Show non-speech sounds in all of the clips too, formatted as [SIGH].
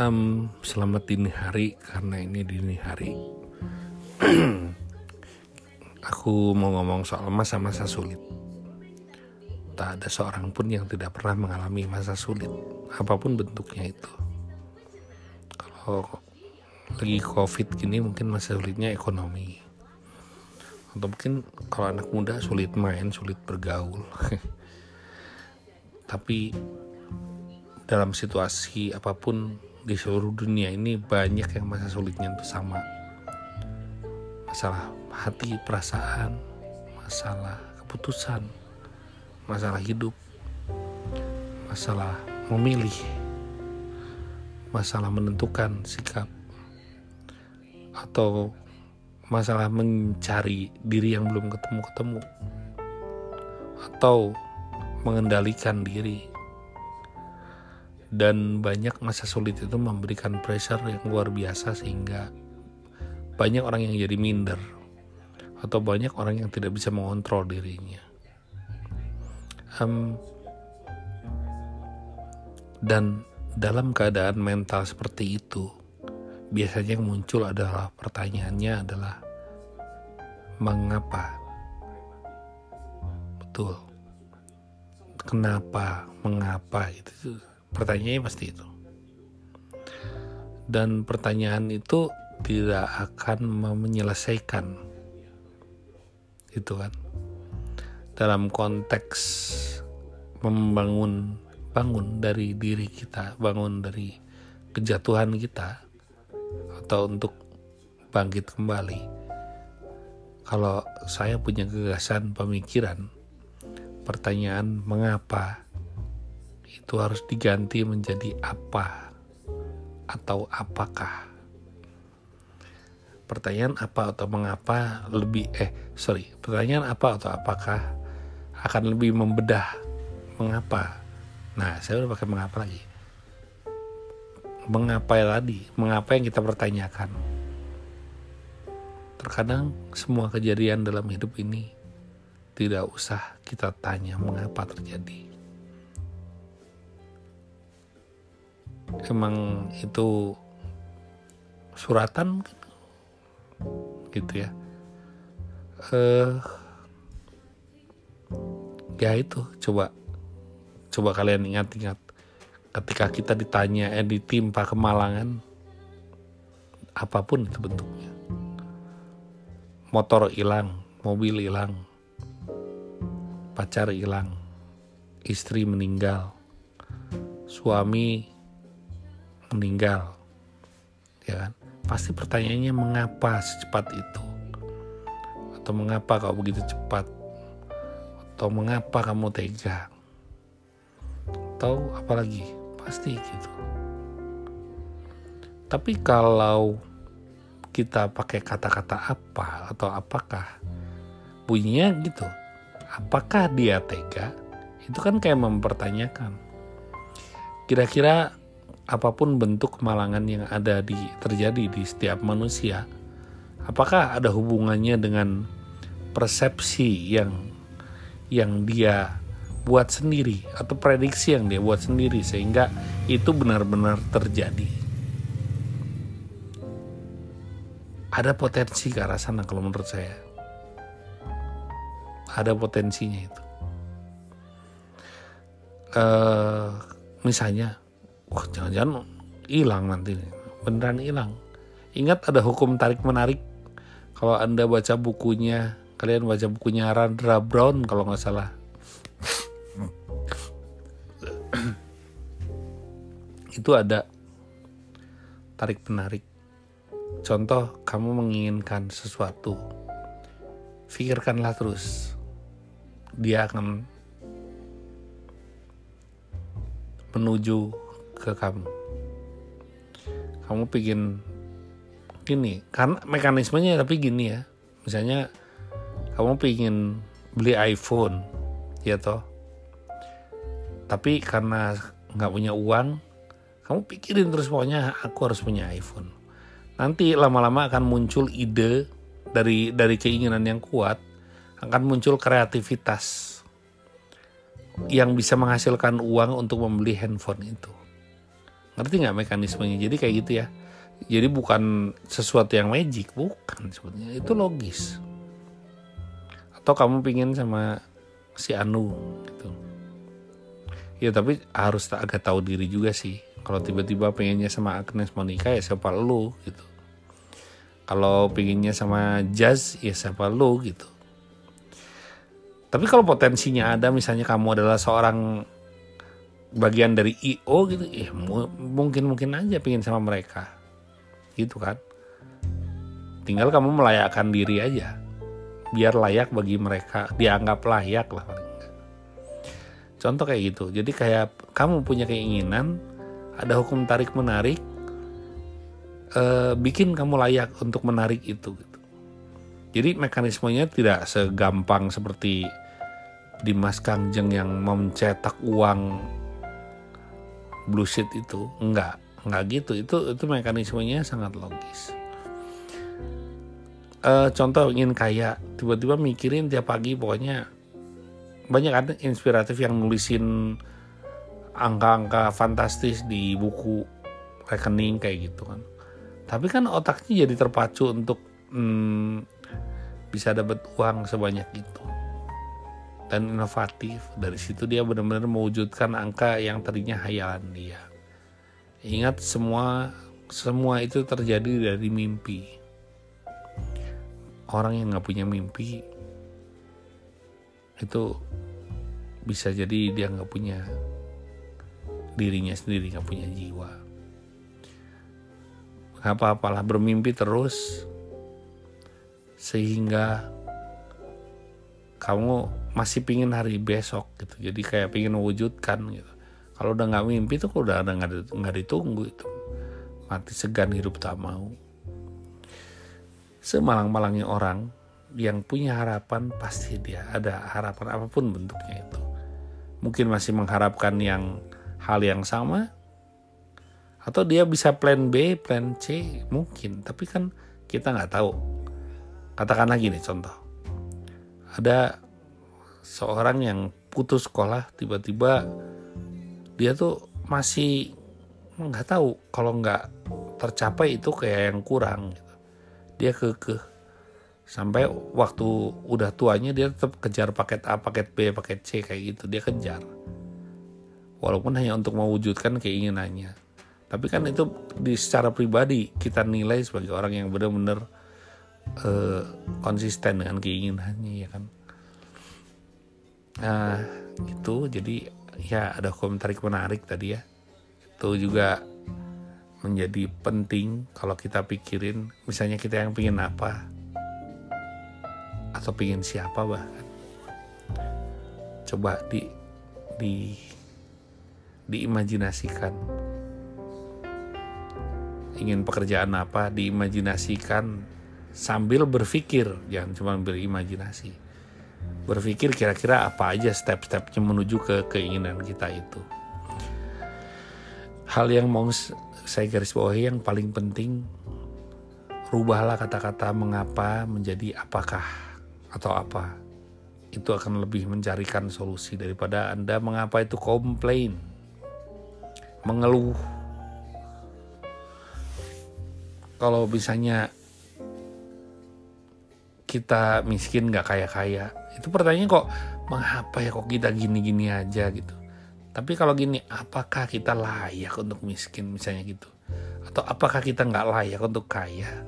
Um, selamat dini hari karena ini dini hari. [CLEARS THROAT] Aku mau ngomong soal masa-masa sulit. Tak ada seorang pun yang tidak pernah mengalami masa sulit, apa pun bentuknya itu. Kalau lagi covid gini mungkin masa sulitnya ekonomi. Atau mungkin kalau anak muda sulit main, sulit bergaul. [LAUGHS] Tapi dalam situasi apa pun di seluruh dunia ini banyak yang masa sulitnya itu sama. Masalah hati perasaan masalah keputusan masalah hidup masalah memilih masalah menentukan sikap atau masalah mencari diri yang belum ketemu-ketemu atau mengendalikan diri dan banyak masa sulit itu memberikan pressure yang luar biasa sehingga banyak orang yang jadi minder atau banyak orang yang tidak bisa mengontrol dirinya. Um, dan dalam keadaan mental seperti itu biasanya yang muncul adalah pertanyaannya adalah mengapa? Betul. Kenapa? Mengapa? Itu Pertanyaannya pasti itu. Dan pertanyaan itu tidak akan menyelesaikan. Itu kan. Dalam konteks membangun bangun dari diri kita, bangun dari kejatuhan kita atau untuk bangkit kembali. Kalau saya punya gagasan pemikiran, pertanyaan mengapa itu harus diganti menjadi apa atau apakah. Pertanyaan apa atau mengapa lebih eh sorry pertanyaan apa atau apakah akan lebih membedah mengapa. Nah saya udah pakai mengapa lagi. Mengapa ya tadi? Mengapa yang kita pertanyakan? Terkadang semua kejadian dalam hidup ini tidak usah kita tanya mengapa terjadi emang itu suratan gitu ya. Eh ya itu coba coba kalian ingat-ingat ketika kita ditanya eh ditimpa kemalangan apa pun itu bentuknya? Motor hilang mobil hilang pacar hilang istri meninggal suami meninggal. Ya kan? Pasti pertanyaannya mengapa secepat itu? Atau mengapa kau begitu cepat? Atau mengapa kamu tega? Atau apalagi pasti gitu. Tapi kalau kita pakai kata-kata apa atau apakah bunyinya gitu. Apakah dia tega? Itu kan kayak mempertanyakan. Kira-kira apa pun bentuk kemalangan yang ada di terjadi di setiap manusia, apakah ada hubungannya dengan persepsi yang yang dia buat sendiri atau prediksi yang dia buat sendiri sehingga itu benar-benar terjadi. Ada potensi ke arah sana kalau menurut saya. Ada potensinya itu. Uh, misalnya wah jangan-jangan hilang nanti beneran hilang. Ingat ada hukum tarik menarik kalau anda baca bukunya kalian baca bukunya Randra Brown kalau nggak salah. [CLEARS THROAT] Itu ada tarik menarik contoh kamu menginginkan sesuatu. Pikirkanlah terus. Dia akan menuju ke kamu. Kamu pingin gini karena mekanismenya tapi gini ya. Misalnya kamu pingin beli iPhone ya toh. Tapi karena nggak punya uang kamu pikirin terus pokoknya aku harus punya iPhone. Nanti lama-lama akan muncul ide dari dari keinginan yang kuat akan muncul kreativitas yang bisa menghasilkan uang untuk membeli handphone itu ngerti nggak mekanismenya? Jadi kayak gitu ya. Jadi bukan sesuatu yang magic bukan sebetulnya. Itu logis. Atau kamu pingin sama si Anu gitu. Ya tapi harus agak tahu diri juga sih. Kalau tiba-tiba pengennya sama Agnes Monica ya siapa lu gitu. Kalau pengennya sama Jazz ya siapa lu gitu. Tapi kalau potensinya ada misalnya kamu adalah seorang bagian dari IO gitu ya mungkin mungkin aja pengen sama mereka. Gitu kan. Tinggal kamu melayakkan diri aja. Biar layak bagi mereka dianggap layak lah contoh kayak gitu. Jadi kayak kamu punya keinginan ada hukum tarik menarik eh, bikin kamu layak untuk menarik itu gitu. Jadi mekanismenya tidak segampang seperti Dimas Kangjeng yang mencetak uang blue sheet itu enggak enggak gitu. Itu itu mekanismenya sangat logis. Uh, contoh ingin kaya tiba-tiba mikirin tiap pagi pokoknya banyak kan inspiratif yang nulisin angka-angka fantastis di buku rekening kayak gitu kan. Tapi kan otaknya jadi terpacu untuk hmm, bisa dapat uang sebanyak itu dan inovatif. Dari situ dia benar-benar mewujudkan angka yang tadinya hayalan dia. Ingat semua semua itu terjadi dari mimpi. Orang yang nggak punya mimpi itu bisa jadi dia nggak punya dirinya sendiri nggak punya jiwa. Apa-apalah bermimpi terus sehingga kamu masih pingin hari besok gitu. Jadi kayak pingin mewujudkan gitu. Kalau udah nggak mimpi tuh udah ada nggak ditunggu itu. Mati segan hidup tak mau. Semalang-malangnya orang yang punya harapan pasti dia ada harapan apa pun bentuknya itu. Mungkin masih mengharapkan yang hal yang sama atau dia bisa plan B, plan C mungkin. Tapi kan kita nggak tahu. Katakanlah gini contoh. Ada seorang yang putus sekolah tiba-tiba dia tuh masih nggak tahu kalau nggak tercapai itu kayak yang kurang gitu. Dia kekeh. Sampai waktu udah tuanya dia tetap kejar paket A, paket B, paket C kayak gitu. Dia kejar. Walaupun hanya untuk mewujudkan keinginannya. Tapi kan itu di secara pribadi kita nilai sebagai orang yang benar-benar uh, konsisten dengan keinginannya ya kan nah itu jadi ya ada komentar menarik tadi ya. Itu juga menjadi penting kalau kita pikirin misalnya kita yang pingin apa? Atau pingin siapa bahkan? Coba di di diimajinasikan. Ingin pekerjaan apa diimajinasikan. Sambil berpikir jangan cuma berimajinasi berpikir kira-kira apa aja step-stepnya menuju ke keinginan kita itu. Hal yang mau saya garis bawahi yang paling penting rubahlah kata-kata mengapa menjadi apakah atau apa. Itu akan lebih mencarikan solusi daripada Anda mengapa itu komplain mengeluh. Kalau misalnya kita miskin nggak kaya-kaya itu pertanyaan kok mengapa ya kok kita gini-gini aja gitu tapi kalau gini, apakah kita layak untuk miskin misalnya gitu? Atau apakah kita nggak layak untuk kaya?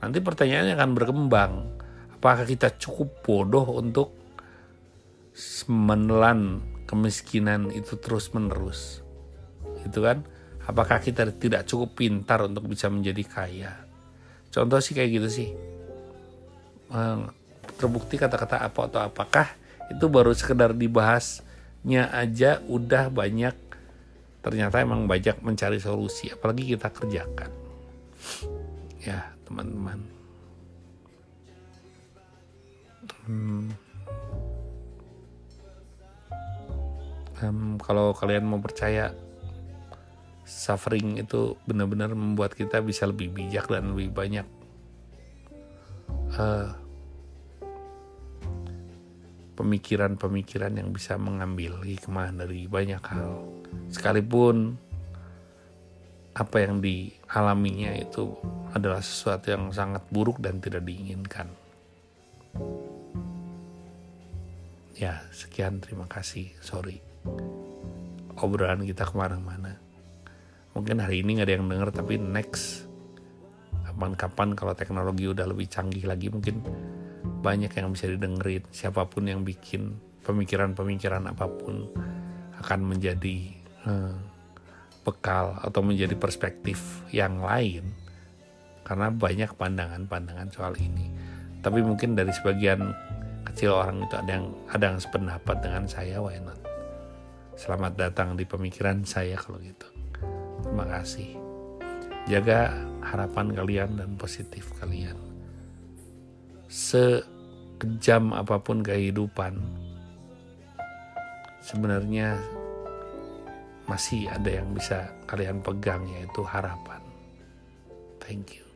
Nanti pertanyaannya akan berkembang. Apakah kita cukup bodoh untuk menelan kemiskinan itu terus menerus? Gitu kan? Apakah kita tidak cukup pintar untuk bisa menjadi kaya? Contoh sih kayak gitu sih. Terbukti kata-kata apa atau apakah itu baru sekedar dibahas nya aja udah banyak. Ternyata emang banyak mencari solusi apalagi kita kerjakan. Ya teman-teman. Um, kalau kalian mau percaya suffering itu benar-benar membuat kita bisa lebih bijak dan lebih banyak uh, pemikiran-pemikiran yang bisa mengambil hikmah dari banyak hal. Sekalipun apa yang dialaminya itu adalah sesuatu yang sangat buruk dan tidak diinginkan. Ya, sekian terima kasih. Sorry. Obrolan kita ke mana-mana. Mungkin hari ini nggak ada yang denger, tapi next kapan-kapan kalau teknologi udah lebih canggih lagi mungkin banyak yang bisa didengerin. Siapa pun yang bikin pemikiran-pemikiran apa pun akan menjadi eh, bekal atau menjadi perspektif yang lain karena banyak pandangan-pandangan soal ini. Tapi mungkin dari sebagian kecil orang itu ada yang ada yang sependapat dengan saya, why not? Selamat datang di pemikiran saya kalau gitu. Terima kasih. Jaga harapan kalian dan positif kalian. Sekejam apa pun kehidupan, sebenarnya masih ada yang bisa kalian pegang yaitu harapan. Thank you.